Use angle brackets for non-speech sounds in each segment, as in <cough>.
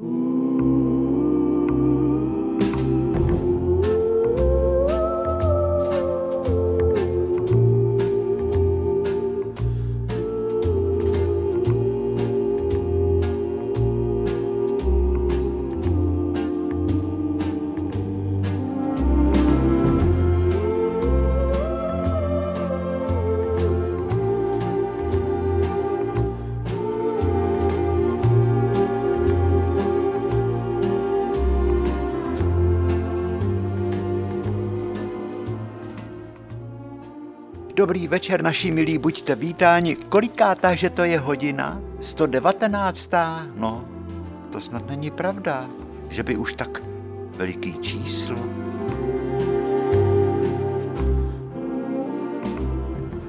Ooh. Dobrý večer, naši milí, buďte vítáni. Kolikátá, že to je hodina? 119. No, to snad není pravda, že by už tak veliký číslo.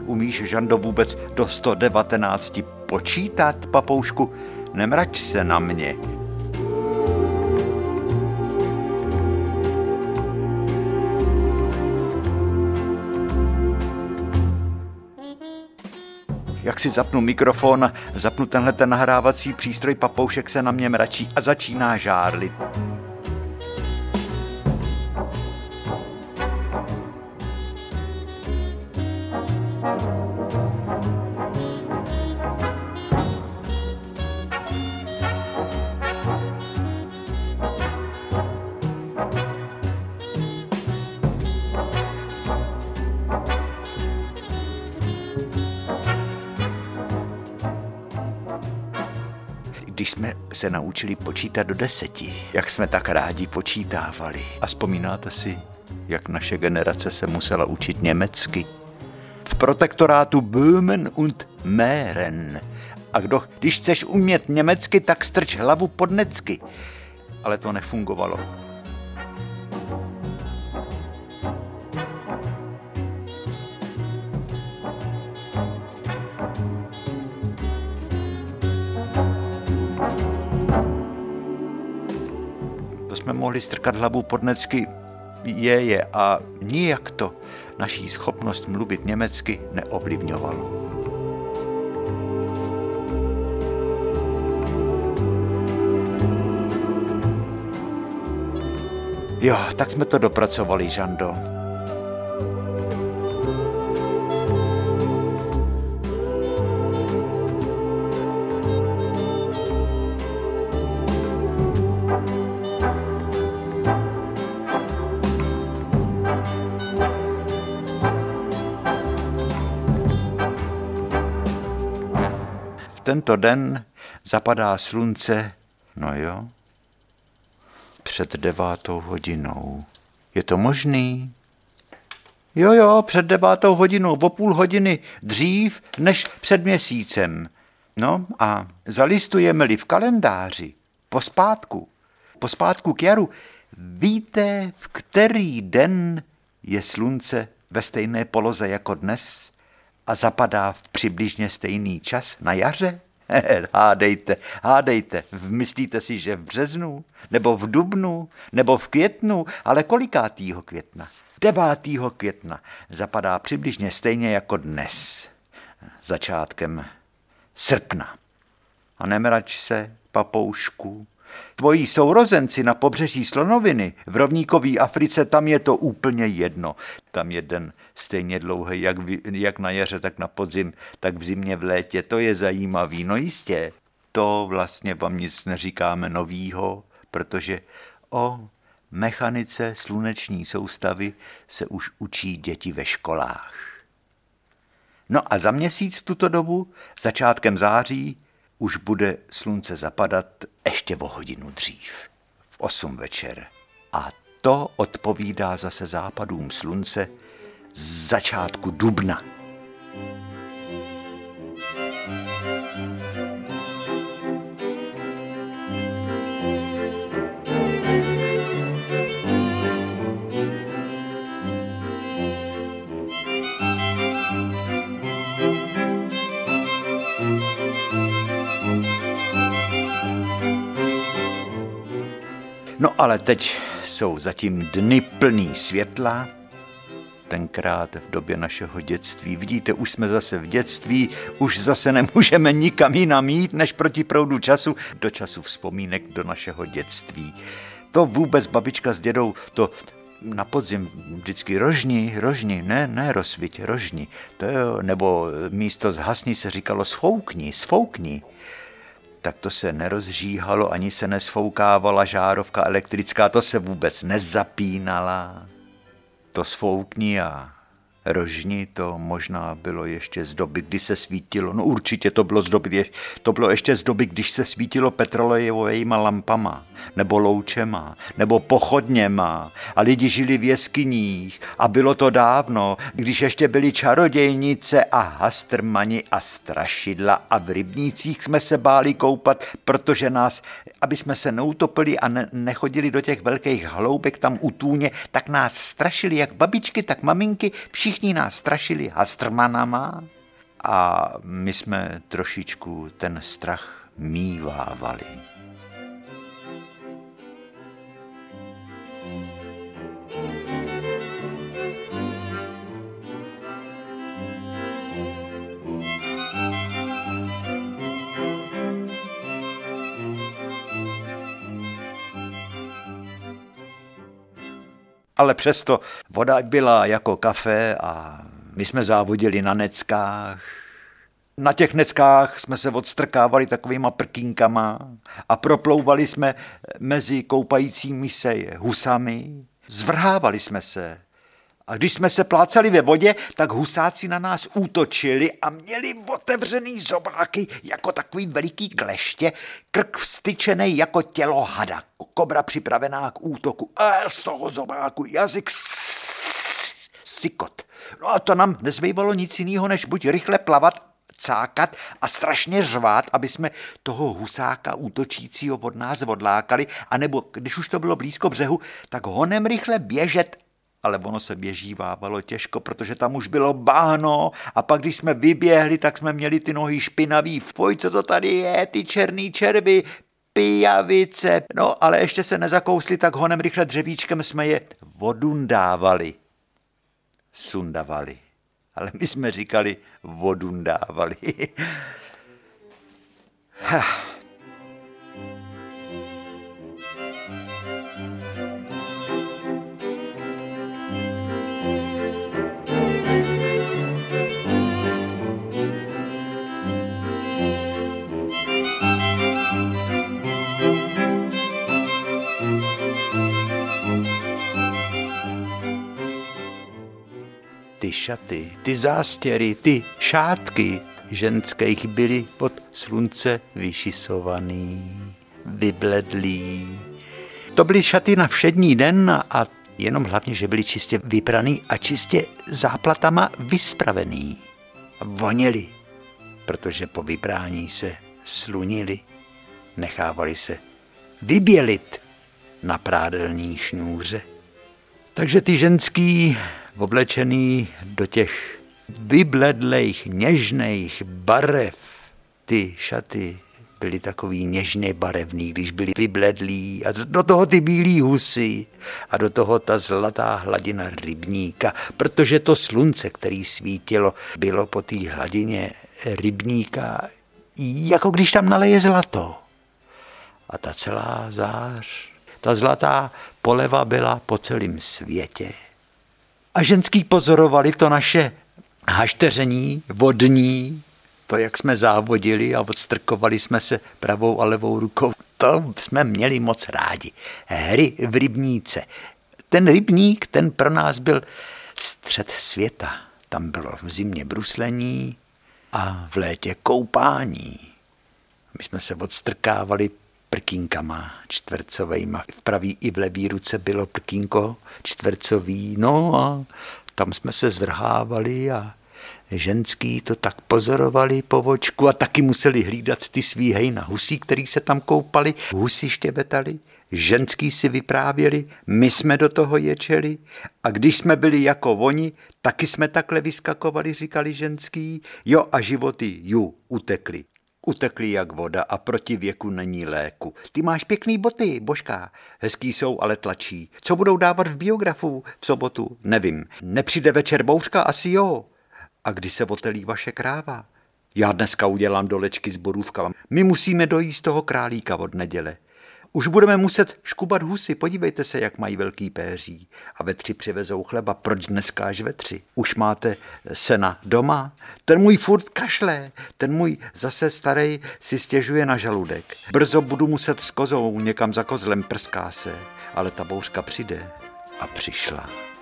Umíš, Žando, vůbec do 119 počítat, papoušku? Nemrač se na mě. Si zapnu mikrofon, zapnu tenhle ten nahrávací přístroj, papoušek se na mě mračí a začíná žárlit. Když jsme se naučili počítat do deseti, jak jsme tak rádi počítávali. A vzpomínáte si, jak naše generace se musela učit německy? V protektorátu Böhmen und Mähren. A kdo, když chceš umět německy, tak strč hlavu pod necky. Ale to nefungovalo. Mohli strkat hlavu pod necky je, je a nijak to naší schopnost mluvit německy neovlivňovalo. Jo, tak jsme to dopracovali, Žando. Tento den zapadá slunce, no jo, před devátou hodinou. Je to možný? Jo, jo, před devátou hodinou, o půl hodiny dřív než před měsícem. No a zalistujeme-li v kalendáři pospátku, pospátku k jaru, víte, v který den je slunce ve stejné poloze jako dnes? A zapadá v přibližně stejný čas na jaře? <laughs> hádejte, hádejte, myslíte si, že v březnu, nebo v dubnu, nebo v květnu, ale kolikátýho května? 9. května zapadá přibližně stejně jako dnes, začátkem srpna. A nemrač se, papoušku, Tvojí sourozenci na pobřeží Slonoviny, v rovníkové Africe, tam je to úplně jedno. Tam je den stejně dlouhý, jak, jak na jaře, tak na podzim, tak v zimě, v létě. To je zajímavý. No jistě, to vlastně vám nic neříkáme novýho, protože o mechanice sluneční soustavy se už učí děti ve školách. No a za měsíc v tuto dobu, začátkem září, už bude slunce zapadat ještě o hodinu dřív, v 8 večer. A to odpovídá zase západům slunce z začátku dubna. No ale teď jsou zatím dny plný světla, tenkrát v době našeho dětství. Vidíte, už jsme zase v dětství, už zase nemůžeme nikam jinam jít, než proti proudu času, do času vzpomínek do našeho dětství. To vůbec babička s dědou, to na podzim vždycky rožni, rožni, ne, ne rozsviť, rožni. To je, nebo místo zhasni se říkalo sfoukni, sfoukni. Tak to se nerozžíhalo, ani se nesfoukávala žárovka elektrická, to se vůbec nezapínala. To sfoukni a rožni, to možná bylo ještě z doby, kdy se svítilo, no určitě to bylo z doby, to bylo ještě z doby, když se svítilo petrolejovými lampama, nebo loučema, nebo pochodněma. A lidi žili v jeskyních a bylo to dávno, když ještě byly čarodějnice a hastrmani a strašidla a v rybnících jsme se báli koupat, protože nás, aby jsme se neutopili a ne, nechodili do těch velkých hloubek tam u tůně, tak nás strašili jak babičky, tak maminky, všichni Všichni nás strašili hastrmanama a my jsme trošičku ten strach mívávali. Ale přesto voda byla jako kafe a my jsme závodili na neckách. Na těch neckách jsme se odstrkávali takovýma prkínkama a proplouvali jsme mezi koupajícími se husami. Zvrhávali jsme se. A když jsme se plácali ve vodě, tak husáci na nás útočili a měli otevřený zobáky jako takový veliký kleště, krk vstyčený jako tělo hada, kobra připravená k útoku a z toho zobáku jazyk sykot. No a to nám nezbývalo nic jiného, než buď rychle plavat cákat a strašně řvát, aby jsme toho husáka útočícího od nás odlákali, anebo když už to bylo blízko břehu, tak honem rychle běžet ale ono se běžívávalo těžko, protože tam už bylo bahno a pak, když jsme vyběhli, tak jsme měli ty nohy špinavý. Foj, co to tady je, ty černý červy, pijavice. No, ale ještě se nezakousli, tak honem rychle dřevíčkem jsme je vodundávali. Sundavali. Ale my jsme říkali vodundávali. <laughs> ty šaty, ty zástěry, ty šátky ženských byly pod slunce vyšisovaný, vybledlý. To byly šaty na všední den a jenom hlavně, že byly čistě vypraný a čistě záplatama vyspravený. Voněli, protože po vyprání se slunili, nechávali se vybělit na prádelní šňůře. Takže ty ženský oblečený do těch vybledlejch, něžných barev. Ty šaty byly takový něžně barevný, když byly vybledlí a do toho ty bílý husy a do toho ta zlatá hladina rybníka, protože to slunce, který svítilo, bylo po té hladině rybníka, jako když tam naleje zlato. A ta celá zář, ta zlatá poleva byla po celém světě. A ženský pozorovali to naše hašteření vodní, to, jak jsme závodili a odstrkovali jsme se pravou a levou rukou. To jsme měli moc rádi. Hry v rybníce. Ten rybník, ten pro nás byl střed světa. Tam bylo v zimě bruslení a v létě koupání. My jsme se odstrkávali prkínkama čtvercovejma. V pravý i v levý ruce bylo prkínko čtvercový, no a tam jsme se zvrhávali a ženský to tak pozorovali po vočku a taky museli hlídat ty svý hejna husí, který se tam koupali, husy štěbetali, ženský si vyprávěli, my jsme do toho ječeli a když jsme byli jako oni, taky jsme takhle vyskakovali, říkali ženský, jo a životy ju utekli. Utekli jak voda a proti věku není léku. Ty máš pěkný boty, božka. Hezký jsou, ale tlačí. Co budou dávat v biografu v sobotu? Nevím. Nepřijde večer bouřka? Asi jo. A kdy se otelí vaše kráva? Já dneska udělám dolečky s borůvkama. My musíme dojít z toho králíka od neděle. Už budeme muset škubat husy, podívejte se, jak mají velký péří. A ve tři přivezou chleba, proč dneska až ve tři? Už máte sena doma? Ten můj furt kašle, ten můj zase starý si stěžuje na žaludek. Brzo budu muset s kozou někam za kozlem prská se, ale ta bouřka přijde. A přišla.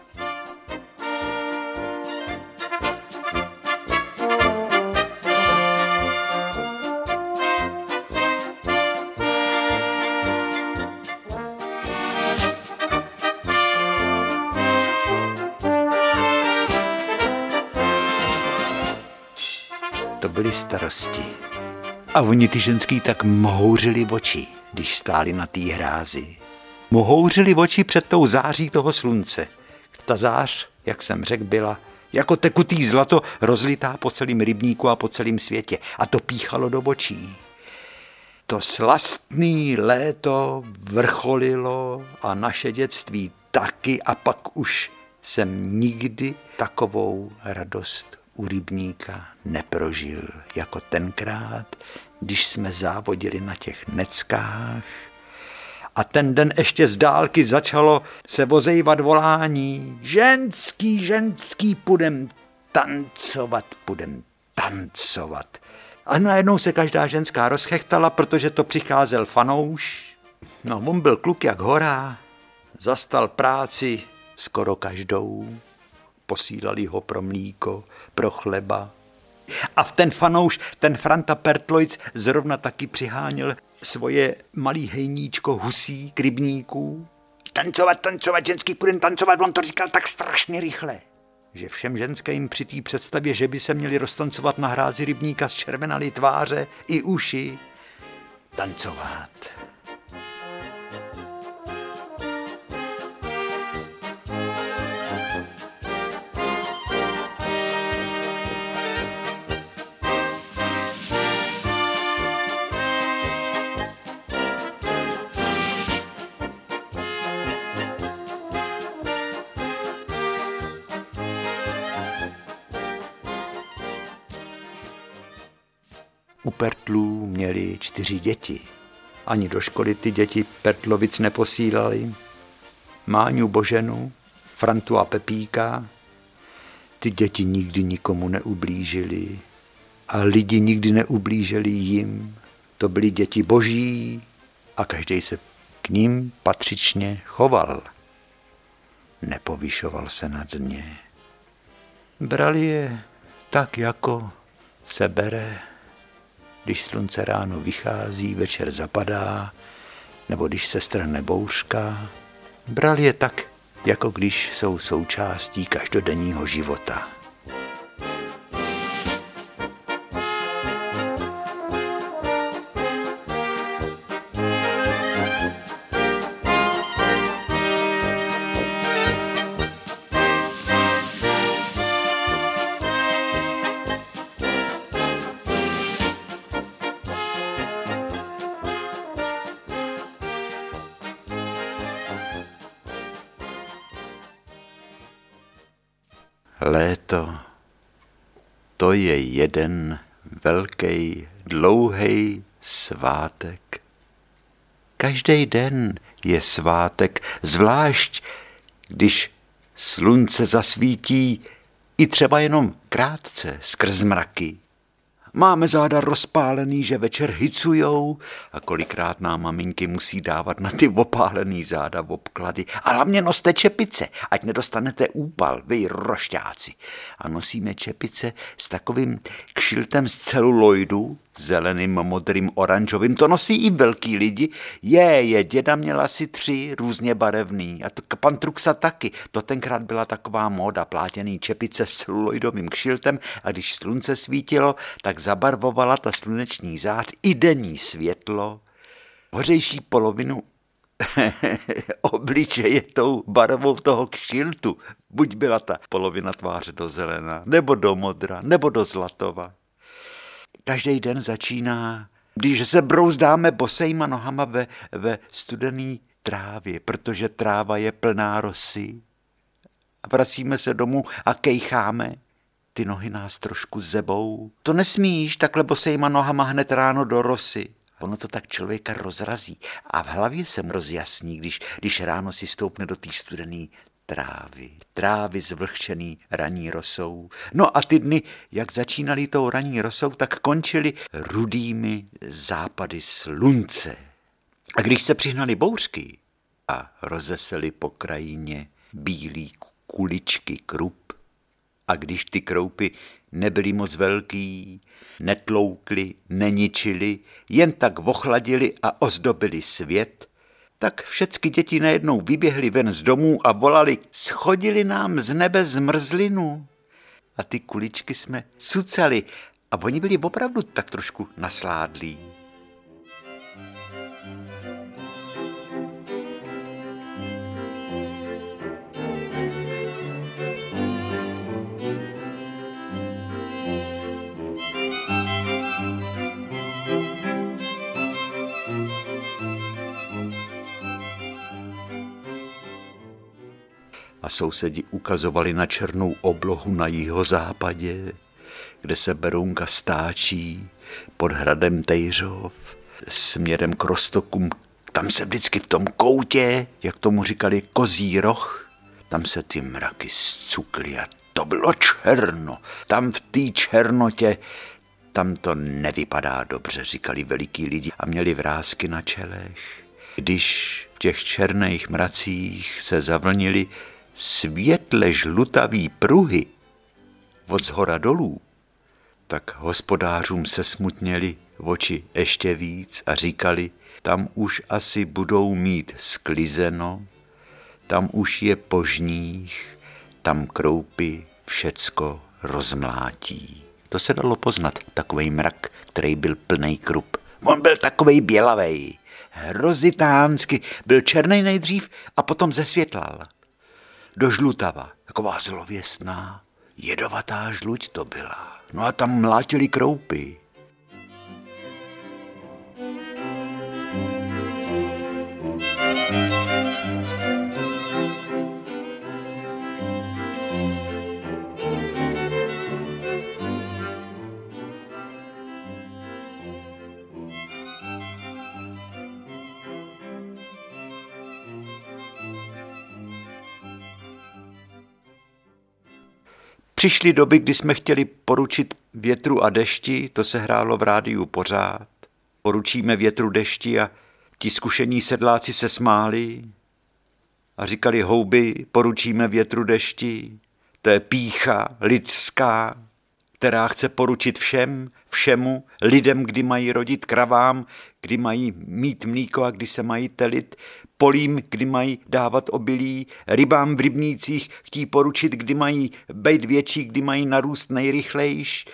Starosti. A oni ty ženský tak mohouřili oči, když stáli na té hrázi. Mohouřili oči před tou září toho slunce. Ta zář, jak jsem řekl, byla jako tekutý zlato rozlitá po celém rybníku a po celém světě. A to píchalo do očí. To slastný léto vrcholilo a naše dětství taky a pak už jsem nikdy takovou radost u rybníka neprožil jako tenkrát, když jsme závodili na těch neckách. A ten den ještě z dálky začalo se vozejvat volání. Ženský, ženský, půjdem tancovat, půjdem tancovat. A najednou se každá ženská rozchechtala, protože to přicházel fanouš. No, on byl kluk jak hora, zastal práci skoro každou posílali ho pro mlíko, pro chleba. A v ten fanouš, ten Franta Pertloic zrovna taky přiháněl svoje malý hejníčko husí k rybníků. Tancovat, tancovat, ženský půjdem tancovat, on to říkal tak strašně rychle že všem ženským při té představě, že by se měli roztancovat na hrázi rybníka z červenaly tváře i uši, tancovat. Pertlů měli čtyři děti. Ani do školy ty děti Pertlovic neposílali. Máňu Boženu, Frantu a Pepíka. Ty děti nikdy nikomu neublížili a lidi nikdy neublížili jim. To byly děti boží a každý se k ním patřičně choval. Nepovyšoval se nad ně. Brali je tak, jako se bere když slunce ráno vychází, večer zapadá, nebo když se strhne bouřka. Bral je tak, jako když jsou součástí každodenního života. Léto, to je jeden velký, dlouhý svátek. Každý den je svátek, zvlášť když slunce zasvítí i třeba jenom krátce skrz mraky. Máme záda rozpálený, že večer hycujou a kolikrát nám maminky musí dávat na ty opálený záda v obklady. A hlavně noste čepice, ať nedostanete úpal, vy rošťáci. A nosíme čepice s takovým kšiltem z celuloidu, zeleným, modrým, oranžovým. To nosí i velký lidi. Je, je, děda měla asi tři různě barevný. A to, pan Truxa taky. To tenkrát byla taková móda, plátěný čepice s celuloidovým kšiltem a když slunce svítilo, tak zabarvovala ta sluneční zář i denní světlo. Hořejší polovinu <laughs> obličeje tou barvou toho kšiltu. Buď byla ta polovina tváře do zelena, nebo do modra, nebo do zlatova. Každý den začíná, když se brouzdáme bosejma nohama ve, ve studený trávě, protože tráva je plná rosy. A vracíme se domů a kejcháme. Ty nohy nás trošku zebou. To nesmíš takhle bosejma nohama hned ráno do rosy. Ono to tak člověka rozrazí a v hlavě se mu rozjasní, když, když ráno si stoupne do té studené trávy. Trávy zvlhčený raní rosou. No a ty dny, jak začínaly tou raní rosou, tak končily rudými západy slunce. A když se přihnali bouřky a rozesely po krajině bílý kuličky krup, a když ty kroupy nebyly moc velký, netloukli, neničili, jen tak ochladili a ozdobili svět, tak všecky děti najednou vyběhly ven z domů a volali, schodili nám z nebe zmrzlinu. A ty kuličky jsme cucali a oni byli opravdu tak trošku nasládlí. Sousedi ukazovali na černou oblohu na západě, kde se Berounka stáčí pod hradem Tejřov směrem k Rostokům. Tam se vždycky v tom koutě, jak tomu říkali, kozí roh, tam se ty mraky zcukly a to bylo černo. Tam v té černotě, tam to nevypadá dobře, říkali veliký lidi a měli vrázky na čelech. Když v těch černých mracích se zavlnili světle žlutavý pruhy od zhora dolů, tak hospodářům se smutněli oči ještě víc a říkali, tam už asi budou mít sklizeno, tam už je požních, tam kroupy všecko rozmlátí. To se dalo poznat, takový mrak, který byl plný krup. On byl takovej bělavej, hrozitánsky, byl černý nejdřív a potom zesvětlal do žlutava. Taková zlověstná, jedovatá žluť to byla. No a tam mlátili kroupy. Přišly doby, kdy jsme chtěli poručit větru a dešti, to se hrálo v rádiu pořád. Poručíme větru dešti a ti zkušení sedláci se smáli a říkali houby, poručíme větru dešti. To je pícha lidská, která chce poručit všem, všemu, lidem, kdy mají rodit kravám, kdy mají mít mlíko a kdy se mají telit, polím, kdy mají dávat obilí, rybám v rybnících chtí poručit, kdy mají být větší, kdy mají narůst nejrychlejš.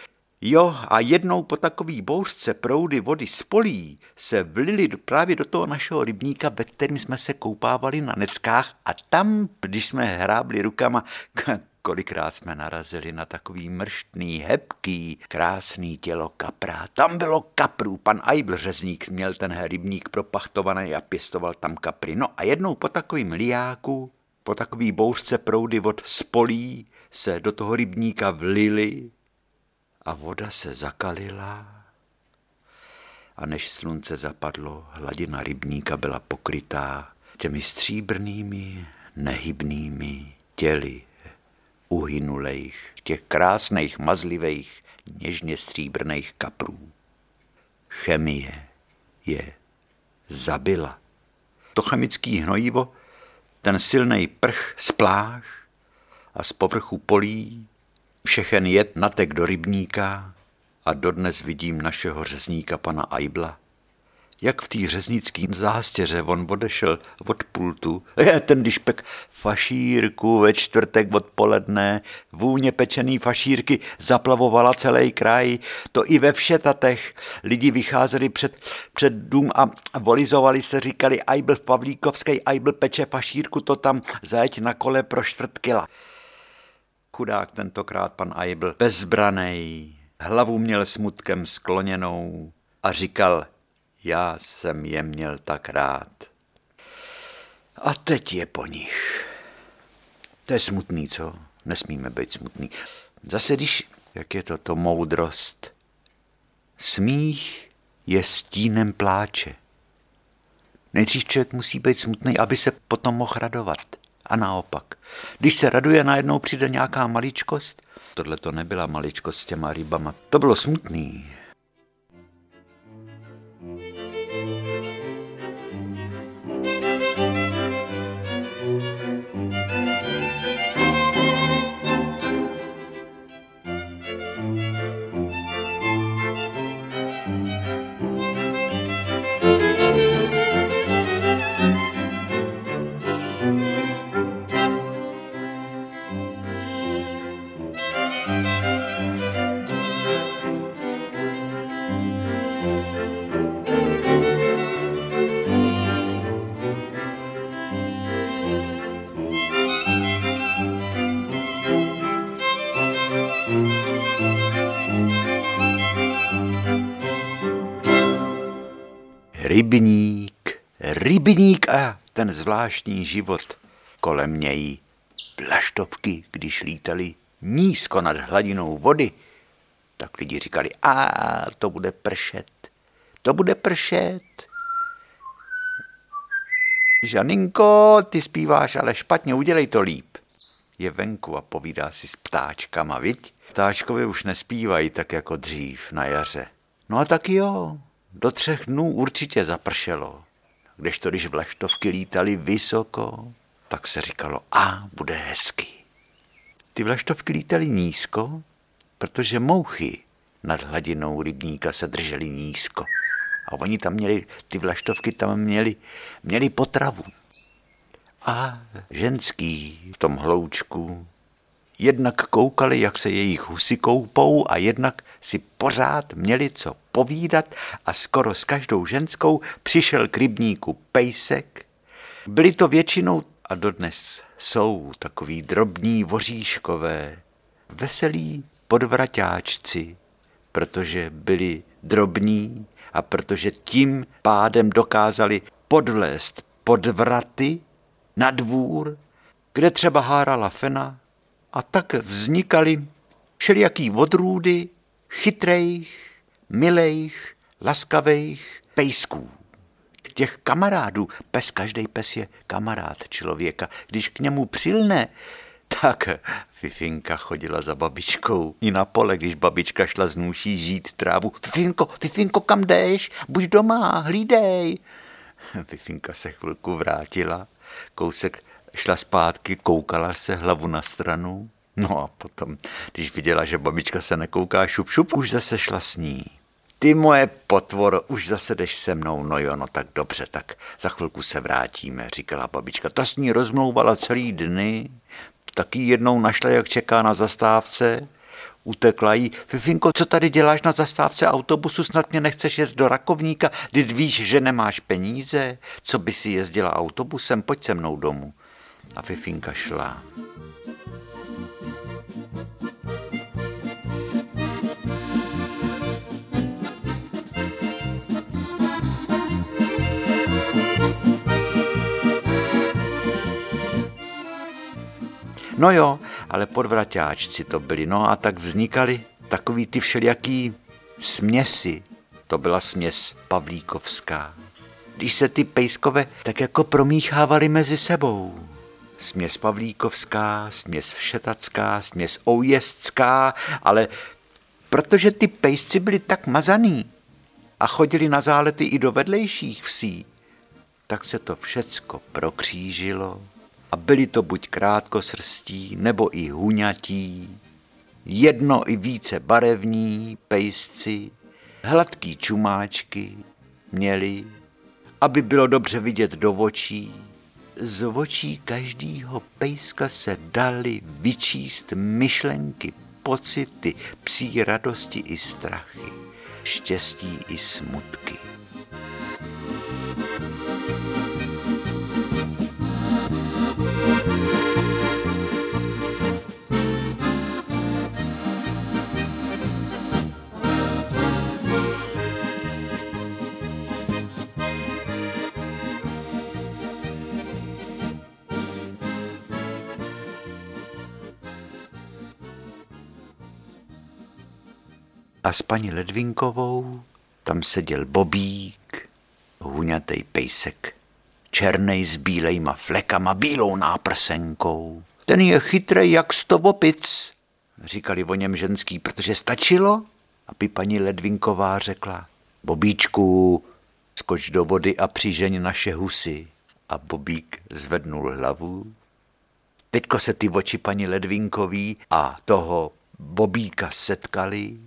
Jo, a jednou po takový bouřce proudy vody z polí se vlili právě do toho našeho rybníka, ve kterém jsme se koupávali na neckách a tam, když jsme hrábli rukama, kolikrát jsme narazili na takový mrštný, hebký, krásný tělo kapra. Tam bylo kaprů, pan Aibl řezník měl ten rybník propachtovaný a pěstoval tam kapry. No a jednou po takovým liáku, po takový bouřce proudy od spolí se do toho rybníka vlili a voda se zakalila. A než slunce zapadlo, hladina rybníka byla pokrytá těmi stříbrnými, nehybnými těly uhynulejch, těch krásných, mazlivých, něžně stříbrných kaprů. Chemie je zabila. To chemický hnojivo, ten silný prch z pláž a z povrchu polí, všechen jed natek do rybníka a dodnes vidím našeho řezníka pana Aibla, jak v té řeznický zástěře on odešel od pultu, je ten když pek fašírku ve čtvrtek odpoledne, vůně pečený fašírky zaplavovala celý kraj, to i ve všetatech. Lidi vycházeli před, před dům a volizovali se, říkali, Ajbl v Pavlíkovské, Ajbl peče fašírku, to tam zajeď na kole pro čtvrt kila. Chudák tentokrát pan Ajbl, bezbranej, hlavu měl smutkem skloněnou a říkal, já jsem je měl tak rád. A teď je po nich. To je smutný, co? Nesmíme být smutný. Zase když, jak je to to moudrost, smích je stínem pláče. Nejdřív člověk musí být smutný, aby se potom mohl radovat. A naopak. Když se raduje, najednou přijde nějaká maličkost. Tohle to nebyla maličkost s těma rybama. To bylo smutný. Rybník a ten zvláštní život kolem něj. Plaštovky, když lítali nízko nad hladinou vody, tak lidi říkali, a to bude pršet, to bude pršet. Žaninko, ty zpíváš ale špatně, udělej to líp. Je venku a povídá si s ptáčkama, viď? Ptáčkovi už nespívají tak jako dřív na jaře. No a tak jo, do třech dnů určitě zapršelo. Kdežto když vlaštovky lítaly vysoko, tak se říkalo, a bude hezky. Ty vlaštovky lítaly nízko, protože mouchy nad hladinou rybníka se držely nízko. A oni tam měli, ty vlaštovky tam měli, měli potravu. A ženský v tom hloučku jednak koukali, jak se jejich husy koupou a jednak si pořád měli co povídat a skoro s každou ženskou přišel k rybníku pejsek. Byli to většinou a dodnes jsou takový drobní voříškové, veselí podvraťáčci, protože byli drobní a protože tím pádem dokázali podvlézt podvraty na dvůr, kde třeba hárala fena a tak vznikaly všelijaký odrůdy chytrejch, milejch, laskavých pejsků. Těch kamarádů, pes, každý pes je kamarád člověka. Když k němu přilne, tak Fifinka chodila za babičkou i na pole, když babička šla z nůší žít trávu. Fifinko, Fifinko, kam jdeš? Buď doma, hlídej. Fifinka se chvilku vrátila, kousek šla zpátky, koukala se hlavu na stranu. No a potom, když viděla, že babička se nekouká šup, šup, už zase šla s ní. Ty moje potvor, už zase jdeš se mnou, no jo, no tak dobře, tak za chvilku se vrátíme, říkala babička. Ta s ní rozmlouvala celý dny, taky jednou našla, jak čeká na zastávce, utekla jí. Fifinko, co tady děláš na zastávce autobusu, snad mě nechceš jet do Rakovníka, když víš, že nemáš peníze, co by si jezdila autobusem, pojď se mnou domů. A Fifinka šla. No jo, ale podvraťáčci to byli. No a tak vznikaly takový ty všelijaký směsi. To byla směs pavlíkovská. Když se ty pejskové tak jako promíchávali mezi sebou. Směs pavlíkovská, směs všetacká, směs oujezdská, ale protože ty pejsci byli tak mazaný a chodili na zálety i do vedlejších vsí, tak se to všecko prokřížilo a byli to buď krátkosrstí nebo i huňatí, jedno i více barevní pejsci, hladký čumáčky měli, aby bylo dobře vidět do očí. Z očí každýho pejska se dali vyčíst myšlenky, pocity, psí radosti i strachy, štěstí i smutky. A s paní Ledvinkovou tam seděl Bobík, huňatej pejsek, černej s bílejma flekama, bílou náprsenkou. Ten je chytrej jak sto říkali o něm ženský, protože stačilo, aby paní Ledvinková řekla, Bobíčku, skoč do vody a přižeň naše husy. A Bobík zvednul hlavu. Teďko se ty oči paní Ledvinkový a toho Bobíka setkali.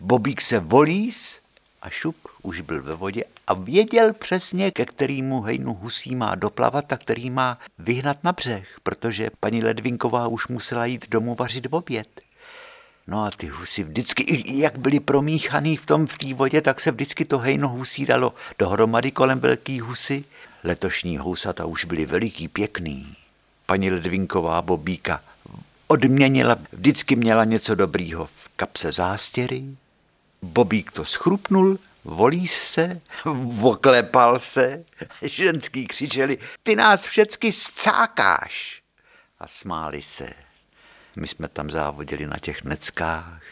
Bobík se volíz a šup už byl ve vodě a věděl přesně, ke kterému hejnu husí má doplavat a který má vyhnat na břeh, protože paní Ledvinková už musela jít domů vařit v oběd. No a ty husy vždycky, jak byly promíchaný v tom v té vodě, tak se vždycky to hejno husí dalo dohromady kolem velký husy. Letošní housata už byly veliký, pěkný. Paní Ledvinková Bobíka odměnila, vždycky měla něco dobrýho v kapse zástěry. Bobík to schrupnul, volí se, oklepal se, ženský křičeli, ty nás všecky scákáš. A smáli se. My jsme tam závodili na těch neckách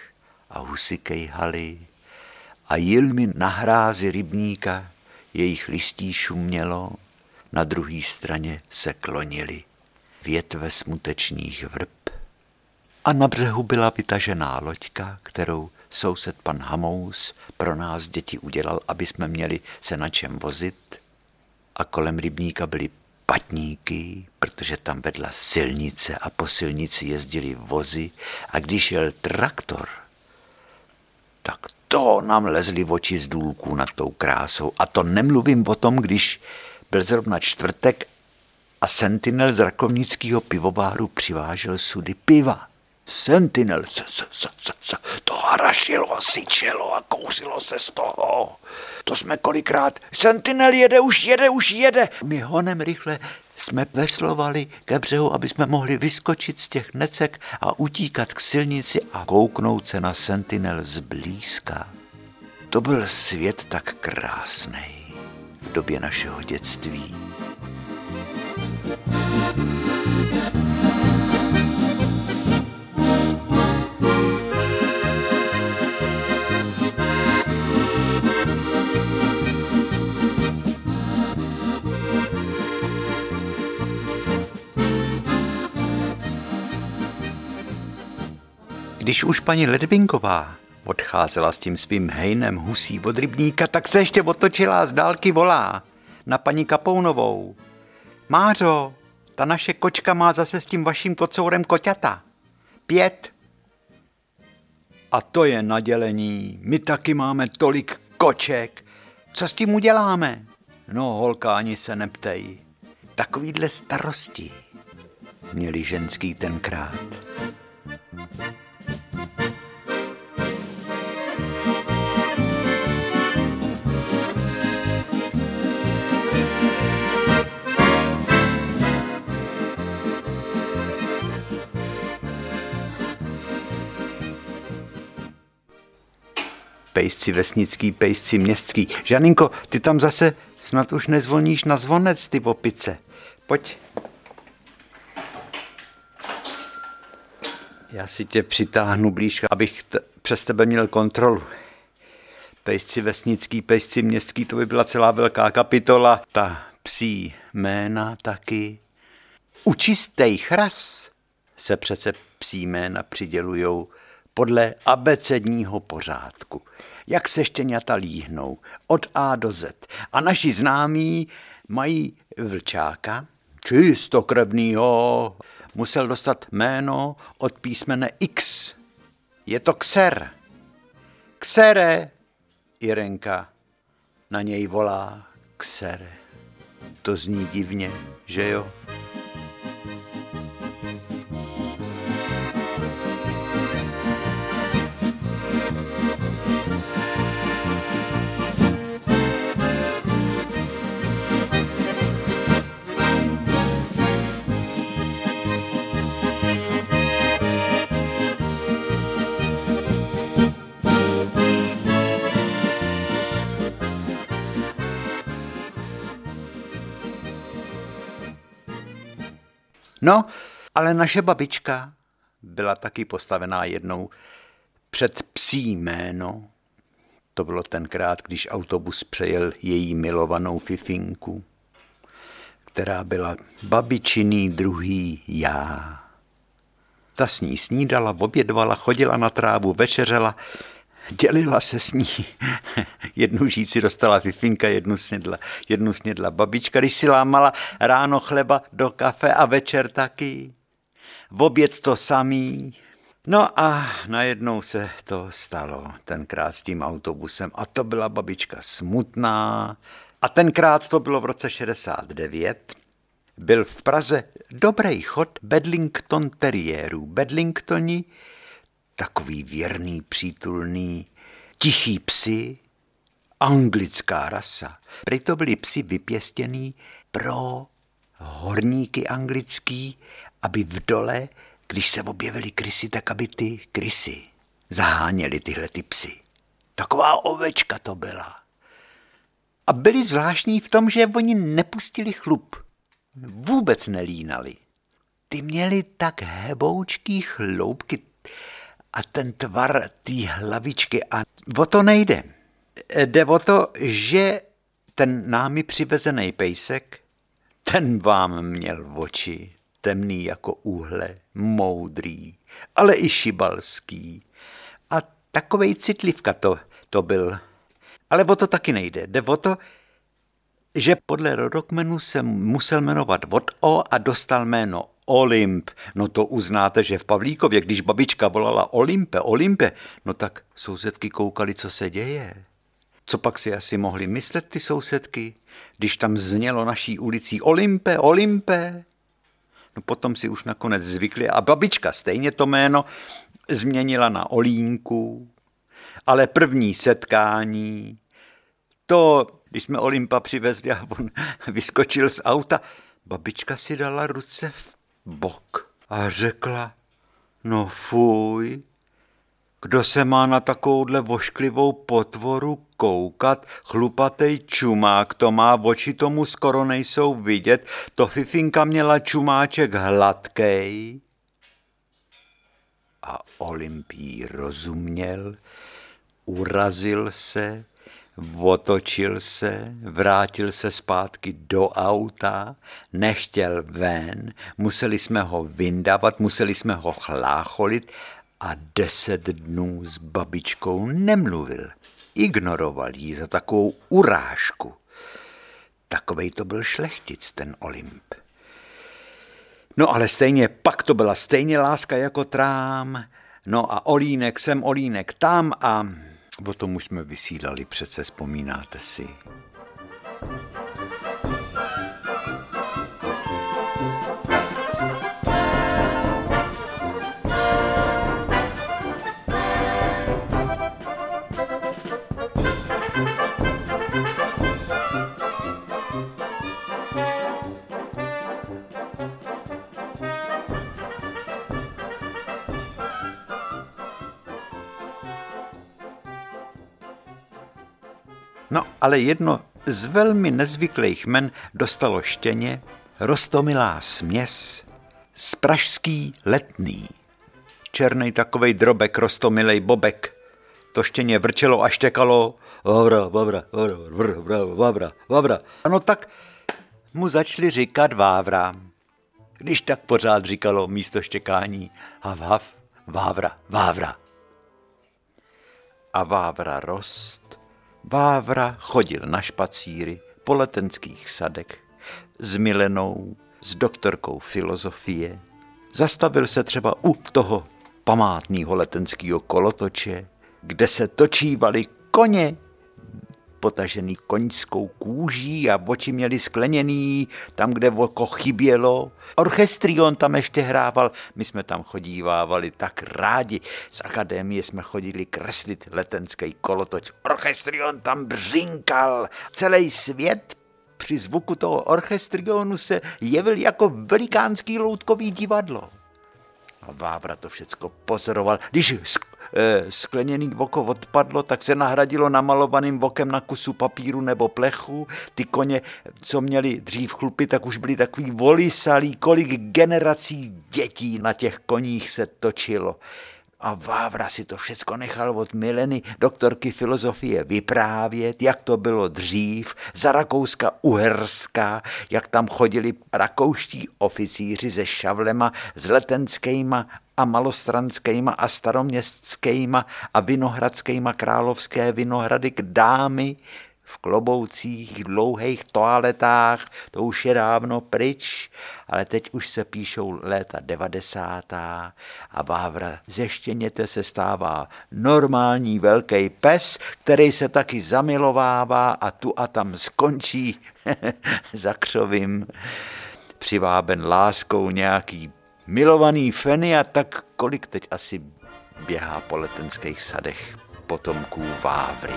a husy kejhali a jilmi na hrázi rybníka jejich listí šumělo, na druhé straně se klonili větve smutečných vrb. A na břehu byla vytažená loďka, kterou soused pan Hamous pro nás děti udělal, aby jsme měli se na čem vozit. A kolem rybníka byly patníky, protože tam vedla silnice a po silnici jezdili vozy a když jel traktor, tak to nám lezli oči z důlků nad tou krásou. A to nemluvím o tom, když byl zrovna čtvrtek a sentinel z rakovnického pivováru přivážel sudy piva. Sentinel, s, s, s, s, s, to harašilo a syčelo a kouřilo se z toho. To jsme kolikrát, Sentinel jede, už jede, už jede. My honem rychle jsme veslovali ke břehu, aby jsme mohli vyskočit z těch necek a utíkat k silnici a kouknout se na Sentinel zblízka. To byl svět tak krásný v době našeho dětství. Když už paní Ledvinková odcházela s tím svým hejnem husí od rybníka, tak se ještě otočila a z dálky volá na paní Kapounovou. Mářo, ta naše kočka má zase s tím vaším kocourem koťata. Pět. A to je nadělení. My taky máme tolik koček. Co s tím uděláme? No, holka, ani se neptej. Takovýhle starosti měli ženský tenkrát. Pejsci vesnický, pejsci městský. Žaninko, ty tam zase snad už nezvoníš na zvonec, ty opice. Pojď. Já si tě přitáhnu blíž, abych t- přes tebe měl kontrolu. Pejsci vesnický, pejsci městský, to by byla celá velká kapitola. Ta psí jména taky. Učistej chras se přece psí jména přidělujou podle abecedního pořádku. Jak se štěňata líhnou od A do Z. A naši známí mají vlčáka, čistokrevnýho, musel dostat jméno od písmene X. Je to Kser. Ksere, Irenka na něj volá Ksere. To zní divně, že jo? No, ale naše babička byla taky postavená jednou před psí jméno. To bylo tenkrát, když autobus přejel její milovanou Fifinku, která byla babičiný druhý já. Ta s ní snídala, obědvala, chodila na trávu, večeřela, dělila se s ní. <laughs> jednu žíci dostala Fifinka, jednu snědla, jednu snědla babička, když si lámala ráno chleba do kafe a večer taky. V oběd to samý. No a najednou se to stalo, tenkrát s tím autobusem. A to byla babička smutná. A tenkrát to bylo v roce 69. Byl v Praze dobrý chod Bedlington teriérů. Bedlingtoni, takový věrný, přítulný, tichý psy, anglická rasa. Prý to byli psy vypěstěný pro horníky anglický, aby v dole, když se objevily krysy, tak aby ty krysy zaháněly tyhle ty psy. Taková ovečka to byla. A byli zvláštní v tom, že oni nepustili chlup. Vůbec nelínali. Ty měli tak heboučký chloupky a ten tvar té hlavičky a o to nejde. Jde o to, že ten námi přivezený pejsek, ten vám měl oči, temný jako úhle, moudrý, ale i šibalský. A takovej citlivka to, to byl. Ale o to taky nejde. Jde o to, že podle rodokmenu se musel jmenovat od O a dostal jméno Olymp. No to uznáte, že v Pavlíkově, když babička volala Olympe, Olympe, no tak sousedky koukali, co se děje. Co pak si asi mohli myslet ty sousedky, když tam znělo naší ulicí Olympe, Olympe? No potom si už nakonec zvykli a babička stejně to jméno změnila na Olínku, ale první setkání, to, když jsme Olympa přivezli a on <laughs> vyskočil z auta, babička si dala ruce v bok a řekla, no fuj, kdo se má na takovouhle vošklivou potvoru koukat, chlupatej čumák, to má oči tomu skoro nejsou vidět, to Fifinka měla čumáček hladkej. A Olympí rozuměl, urazil se, otočil se, vrátil se zpátky do auta, nechtěl ven, museli jsme ho vyndavat, museli jsme ho chlácholit a deset dnů s babičkou nemluvil. Ignoroval jí za takovou urážku. Takovej to byl šlechtic, ten Olymp. No ale stejně, pak to byla stejně láska jako trám. No a Olínek sem, Olínek tam a o tom už jsme vysílali, přece vzpomínáte si. No, ale jedno z velmi nezvyklých men dostalo štěně, rostomilá směs, z pražský letný. Černý takovej drobek, rostomilej bobek. To štěně vrčelo a štěkalo. Vavra, vavra, vavra, vavra, vavra, vavra. Ano tak mu začali říkat vávra. Když tak pořád říkalo místo štěkání hav, hav, vávra, vávra. A vávra rost Vávra chodil na špacíry po letenských sadech s Milenou, s doktorkou filozofie. Zastavil se třeba u toho památného letenského kolotoče, kde se točívali koně potažený koňskou kůží a oči měli skleněný, tam, kde oko chybělo. Orchestrion tam ještě hrával, my jsme tam chodívávali tak rádi. Z akadémie jsme chodili kreslit letenský kolotoč. Orchestrion tam břinkal, celý svět při zvuku toho orchestrionu se jevil jako velikánský loutkový divadlo. A Vávra to všecko pozoroval. Když skleněný oko odpadlo, tak se nahradilo namalovaným vokem na kusu papíru nebo plechu. Ty koně, co měli dřív chlupy, tak už byli takový volisalí, kolik generací dětí na těch koních se točilo. A Vávra si to všecko nechal od Mileny, doktorky filozofie, vyprávět, jak to bylo dřív, za Rakouska Uherska, jak tam chodili rakouští oficíři se šavlema, s letenskýma a malostranskýma a staroměstskýma a vinohradskýma královské vinohrady k dámy, v kloboucích, dlouhých toaletách, to už je dávno pryč, ale teď už se píšou léta 90. a Vávra ze štěněte se stává normální velký pes, který se taky zamilovává a tu a tam skončí <laughs> za křovým přiváben láskou nějaký milovaný feny a tak kolik teď asi běhá po letenských sadech potomků Vávry.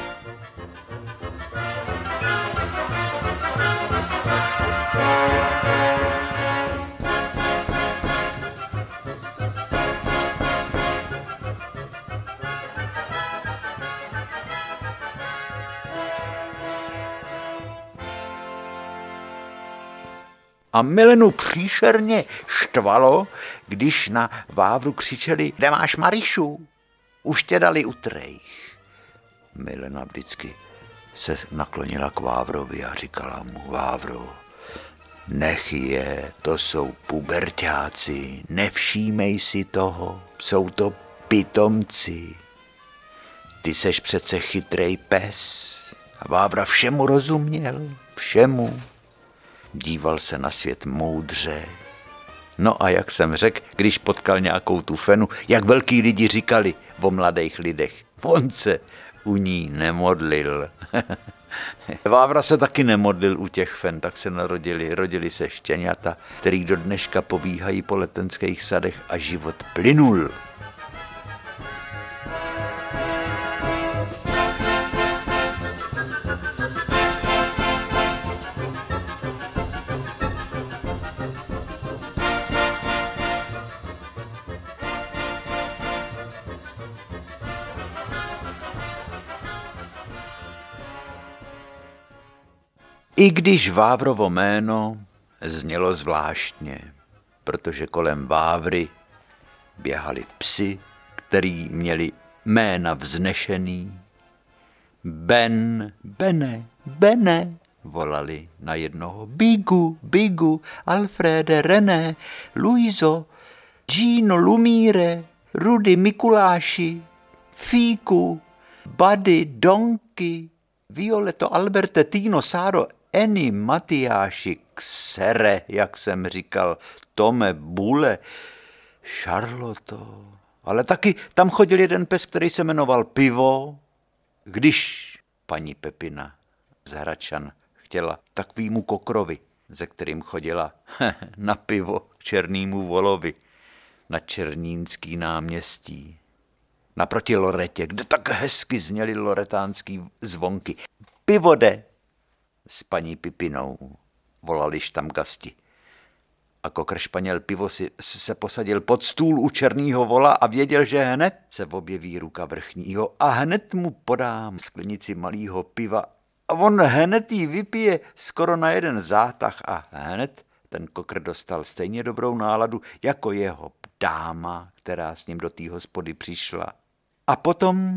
A Milenu příšerně štvalo, když na Vávru křičeli, kde máš Marišu? Už tě dali utrejch. Milena vždycky se naklonila k Vávrovi a říkala mu, Vávro, nech je, to jsou pubertáci, nevšímej si toho, jsou to pitomci. Ty seš přece chytrej pes. A Vávra všemu rozuměl, všemu díval se na svět moudře. No a jak jsem řekl, když potkal nějakou tu fenu, jak velký lidi říkali o mladých lidech. On se u ní nemodlil. <laughs> <laughs> Vávra se taky nemodlil u těch fen, tak se narodili, rodili se štěňata, který do dneška pobíhají po letenských sadech a život plynul. I když Vávrovo jméno znělo zvláštně, protože kolem Vávry běhali psy, který měli jména vznešený. Ben, Bene, Bene, volali na jednoho. Bigu, Bigu, Alfrede, René, Luizo, Gino, Lumíre, Rudy, Mikuláši, Fíku, Bady, Donky, Violeto, Alberte, Tino, Sáro, Eny, Matyáši, Ksere, jak jsem říkal, Tome, Bule, Charloto. Ale taky tam chodil jeden pes, který se jmenoval Pivo, když paní Pepina z Hračan chtěla takovýmu kokrovi, ze kterým chodila <laughs> na pivo černýmu volovi na Černínský náměstí. Naproti Loretě, kde tak hezky zněly loretánský zvonky. Pivode, s paní Pipinou, volali štamgasti. A kokr španěl pivo si se posadil pod stůl u černýho vola a věděl, že hned se objeví ruka vrchního a hned mu podám sklenici malého piva a on hned ji vypije skoro na jeden zátah a hned ten kokr dostal stejně dobrou náladu jako jeho dáma, která s ním do té hospody přišla. A potom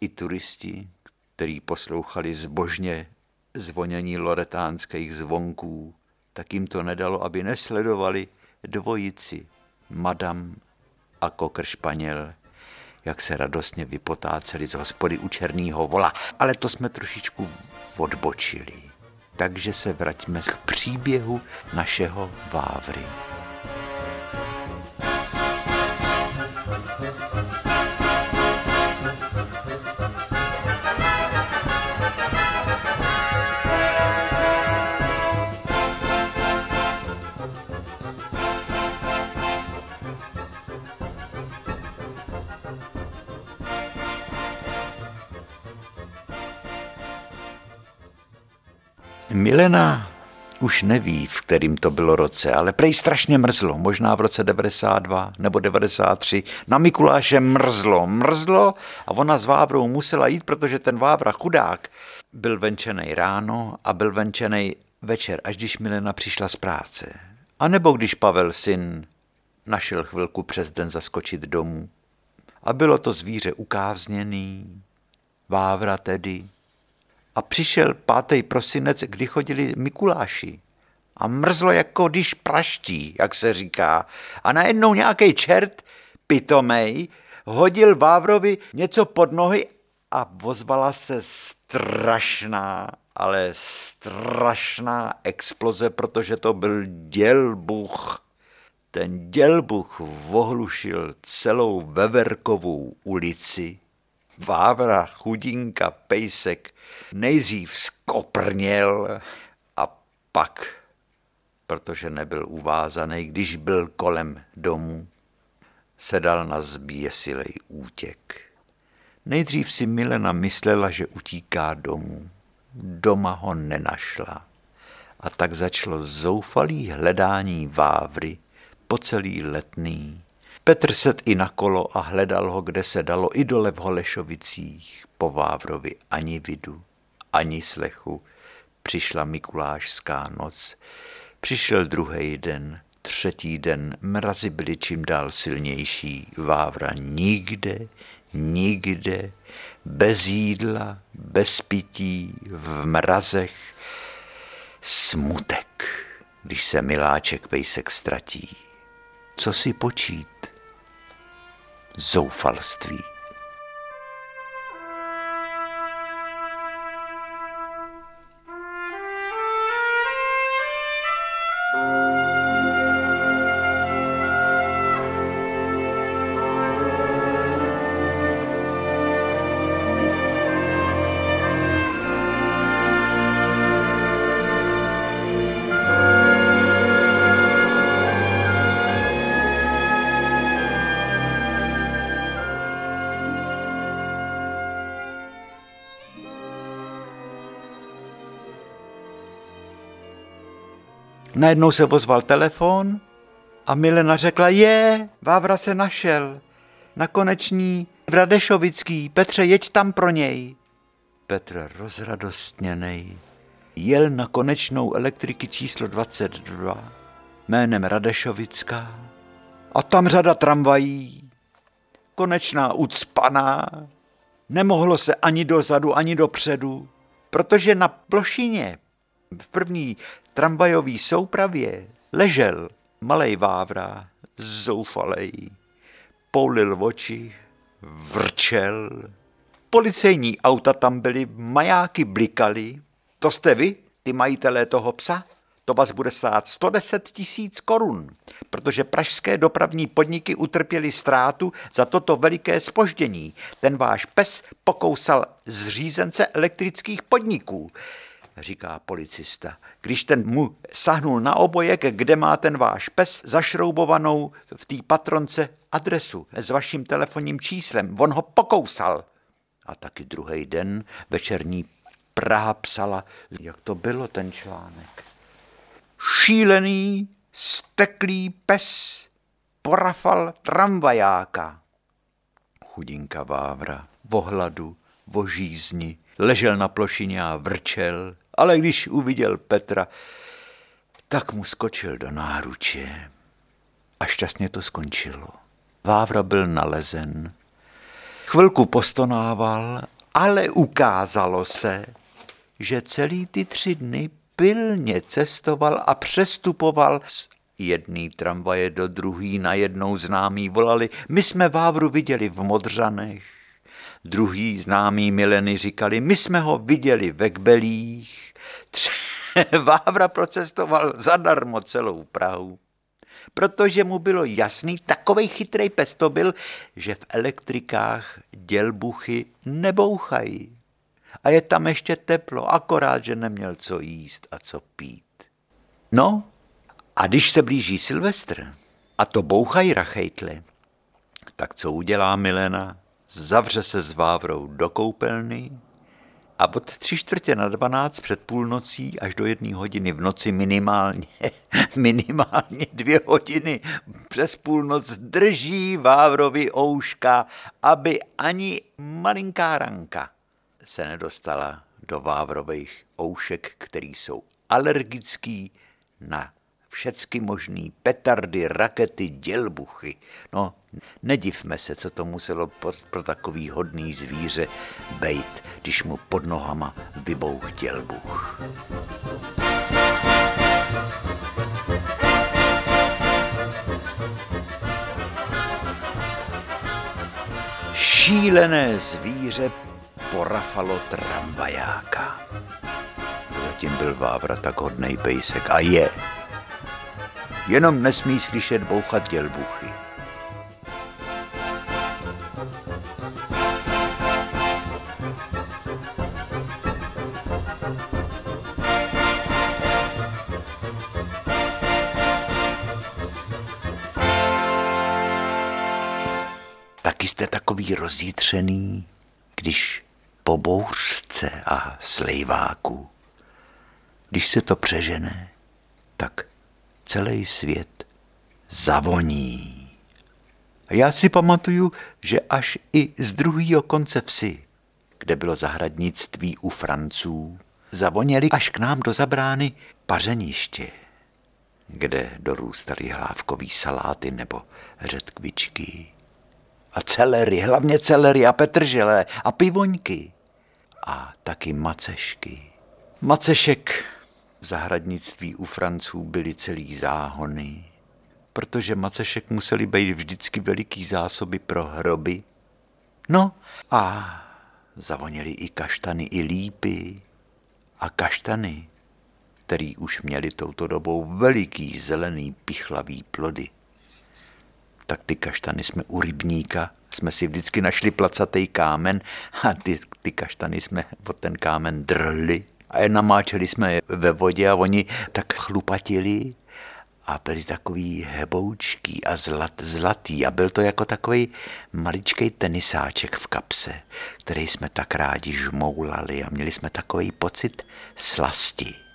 i turisti, který poslouchali zbožně zvonění loretánských zvonků, tak jim to nedalo, aby nesledovali dvojici, madam a kokr španěl, jak se radostně vypotáceli z hospody u černýho vola. Ale to jsme trošičku odbočili. Takže se vraťme k příběhu našeho Vávry. Milena už neví, v kterým to bylo roce, ale prej strašně mrzlo, možná v roce 92 nebo 93. Na Mikuláše mrzlo, mrzlo a ona s Vávrou musela jít, protože ten Vávra chudák byl venčený ráno a byl venčený večer, až když Milena přišla z práce. A nebo když Pavel syn našel chvilku přes den zaskočit domů. A bylo to zvíře ukázněný, Vávra tedy. A přišel pátý prosinec, kdy chodili Mikuláši. A mrzlo jako když praští, jak se říká. A najednou nějaký čert, pitomej, hodil Vávrovi něco pod nohy a ozvala se strašná, ale strašná exploze, protože to byl dělbuch. Ten dělbuch vohlušil celou Veverkovou ulici. Vávra, chudinka, pejsek nejdřív skoprněl a pak, protože nebyl uvázaný, když byl kolem domu, sedal na zběsilej útěk. Nejdřív si Milena myslela, že utíká domů. Doma ho nenašla. A tak začalo zoufalý hledání Vávry po celý letný. Petr set i na kolo a hledal ho, kde se dalo, i dole v Holešovicích. Po Vávrovi ani vidu, ani slechu. Přišla Mikulášská noc. Přišel druhý den, třetí den, mrazy byly čím dál silnější. Vávra nikde, nikde, bez jídla, bez pití, v mrazech. Smutek, když se miláček pejsek ztratí. Co si počít? Zoufalství. Najednou se ozval telefon a Milena řekla, je, Vávra se našel. Na koneční v Radešovický, Petře, jeď tam pro něj. Petr rozradostněnej jel na konečnou elektriky číslo 22 jménem Radešovická a tam řada tramvají, konečná ucpaná, nemohlo se ani dozadu, ani dopředu, protože na plošině v první tramvajové soupravě ležel malej Vávra, zoufalej, poulil oči, vrčel. Policejní auta tam byly, majáky blikaly. To jste vy, ty majitelé toho psa? To vás bude stát 110 tisíc korun, protože pražské dopravní podniky utrpěly ztrátu za toto veliké spoždění. Ten váš pes pokousal zřízence elektrických podniků říká policista. Když ten mu sahnul na obojek, kde má ten váš pes zašroubovanou v té patronce adresu s vaším telefonním číslem, on ho pokousal. A taky druhý den večerní Praha psala, jak to bylo ten článek. Šílený, steklý pes porafal tramvajáka. Chudinka Vávra, vohladu, vožízni, ležel na plošině a vrčel, ale když uviděl Petra, tak mu skočil do náruče. A šťastně to skončilo. Vávra byl nalezen, chvilku postonával, ale ukázalo se, že celý ty tři dny pilně cestoval a přestupoval z jedný tramvaje do druhý. Najednou známí volali, my jsme Vávru viděli v Modřanech, Druhý známý mileny říkali, my jsme ho viděli ve Kbelích. <laughs> Vávra procestoval zadarmo celou Prahu, protože mu bylo jasný, takovej chytrý pes to byl, že v elektrikách dělbuchy nebouchají. A je tam ještě teplo, akorát, že neměl co jíst a co pít. No, a když se blíží Silvestr a to bouchají rachejtle, tak co udělá Milena? Zavře se s Vávrou do koupelny a od tři čtvrtě na dvanáct před půlnocí až do jedné hodiny v noci minimálně, <laughs> minimálně dvě hodiny přes půlnoc drží Vávrovi ouška, aby ani malinká ranka se nedostala do Vávrových oušek, který jsou alergický na všecky možný petardy, rakety, dělbuchy. No, nedivme se, co to muselo pro, pro takový hodný zvíře bejt, když mu pod nohama vybouch dělbuch. Šílené zvíře porafalo tramvajáka. Zatím byl Vávra tak hodnej pejsek a je. Jenom nesmí slyšet bouchat dělbuchy. Taky jste takový rozjítřený, když po bouřce a slejváku, když se to přežene, tak celý svět zavoní. A já si pamatuju, že až i z druhého konce vsi, kde bylo zahradnictví u Franců, zavoněli až k nám do zabrány pařeniště, kde dorůstaly hlávkový saláty nebo řetkvičky a celery, hlavně celery a petržele a pivoňky a taky macešky. Macešek v zahradnictví u Franců byly celý záhony, protože macešek museli být vždycky veliký zásoby pro hroby. No a zavonili i kaštany, i lípy a kaštany, který už měli touto dobou veliký zelený pichlavý plody tak ty kaštany jsme u rybníka, jsme si vždycky našli placatý kámen a ty, ty kaštany jsme od ten kámen drhli a namáčeli jsme je ve vodě a oni tak chlupatili a byli takový heboučký a zlat, zlatý a byl to jako takový maličký tenisáček v kapse, který jsme tak rádi žmoulali a měli jsme takový pocit slasti.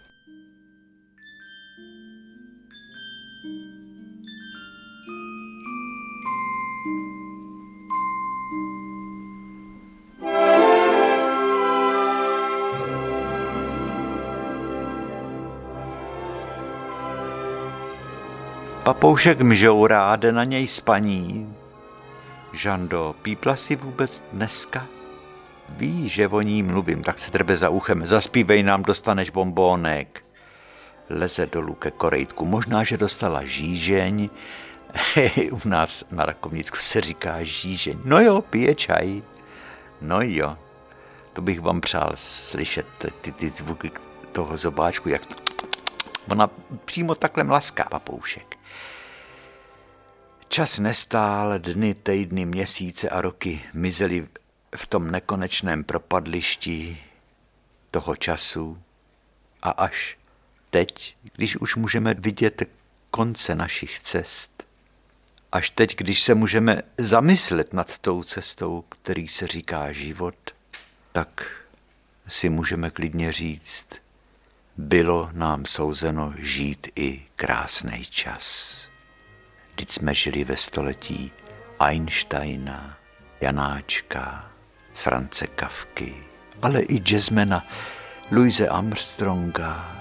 Papoušek mžourá, jde na něj spaní. Žando, pípla si vůbec dneska? Ví, že o ní mluvím, tak se drbe za uchem. Zaspívej nám, dostaneš bombónek. Leze dolů ke korejtku. Možná, že dostala žížeň. U nás na Rakovnicku se říká žížeň. No jo, pije čaj. No jo. To bych vám přál slyšet ty, ty zvuky toho zobáčku, jak Ona přímo takhle mlaská papoušek. Čas nestál, dny, týdny, měsíce a roky mizely v tom nekonečném propadlišti toho času a až teď, když už můžeme vidět konce našich cest, až teď, když se můžeme zamyslet nad tou cestou, který se říká život, tak si můžeme klidně říct, bylo nám souzeno žít i krásný čas. Vždyť jsme žili ve století Einsteina, Janáčka, France Kavky, ale i jazzmena Louise Armstronga,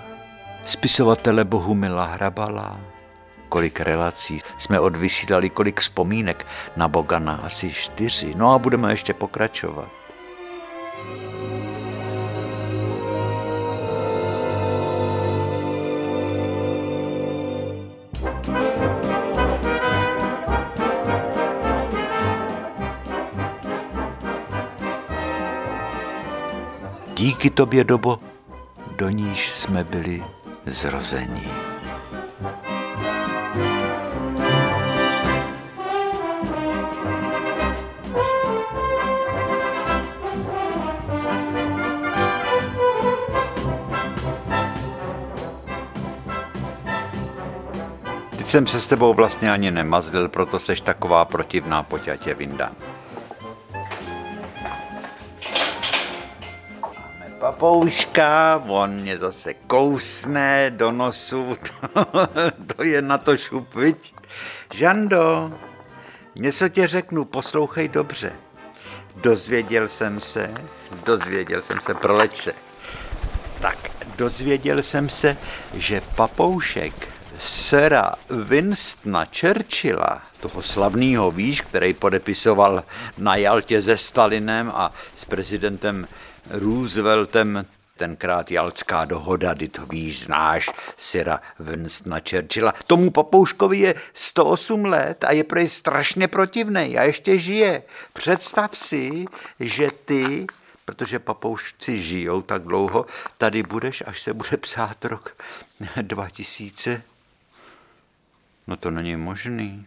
spisovatele Bohumila Hrabala, kolik relací jsme odvysílali, kolik vzpomínek na Bogana, asi čtyři. No a budeme ještě pokračovat. Díky tobě dobo, do níž jsme byli zrozeni. Teď jsem se s tebou vlastně ani nemazlil, proto seš taková protivná, poťatě Vinda. Papouška, on mě zase kousne do nosu, to, <laughs> to je na to šup, viď? Žando, něco tě řeknu, poslouchej dobře. Dozvěděl jsem se, dozvěděl jsem se, proleč se. Tak, dozvěděl jsem se, že papoušek Sera Winstona Churchilla, toho slavného víš, který podepisoval na Jaltě se Stalinem a s prezidentem Rooseveltem tenkrát Jalská dohoda, ty to víš, znáš, Syra Winstona Churchilla. Tomu papouškovi je 108 let a je prej strašně protivný a ještě žije. Představ si, že ty protože papoušci žijou tak dlouho, tady budeš, až se bude psát rok 2000. No to není možný.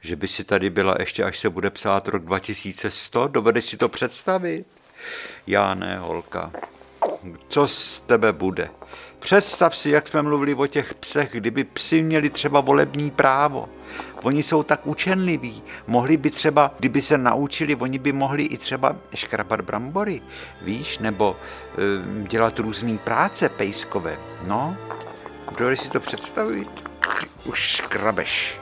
Že by si tady byla ještě, až se bude psát rok 2100? Dovedeš si to představit? Já ne, holka. Co z tebe bude? Představ si, jak jsme mluvili o těch psech, kdyby psi měli třeba volební právo. Oni jsou tak učenliví. Mohli by třeba, kdyby se naučili, oni by mohli i třeba škrabat brambory, víš, nebo e, dělat různé práce pejskové. No, kdo si to představit? Už škrabeš.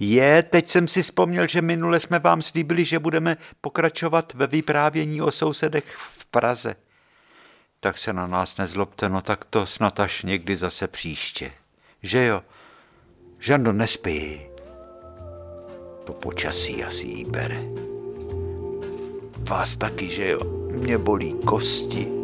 Je, teď jsem si vzpomněl, že minule jsme vám slíbili, že budeme pokračovat ve vyprávění o sousedech v Praze. Tak se na nás nezlobte, no tak to snad až někdy zase příště. Že jo? Žando, nespí. To počasí asi jí bere. Vás taky, že jo? Mě bolí kosti.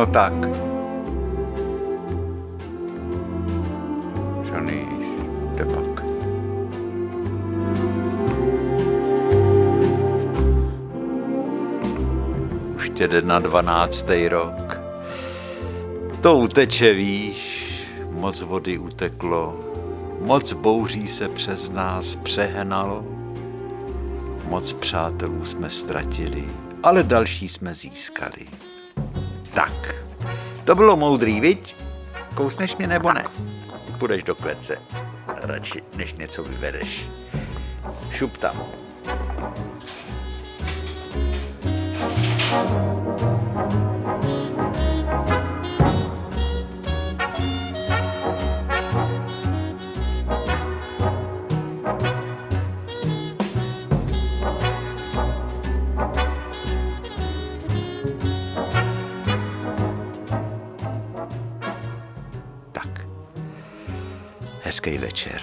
No tak. Žaníš, jde pak. Už tě jde na dvanáctý rok. To uteče, víš, moc vody uteklo, moc bouří se přes nás přehnalo Moc přátelů jsme ztratili, ale další jsme získali. Tak, to bylo moudrý, viď? Kousneš mě nebo ne? Půjdeš do klece. Radši, než něco vyvedeš. Šup tam. Hezký večer.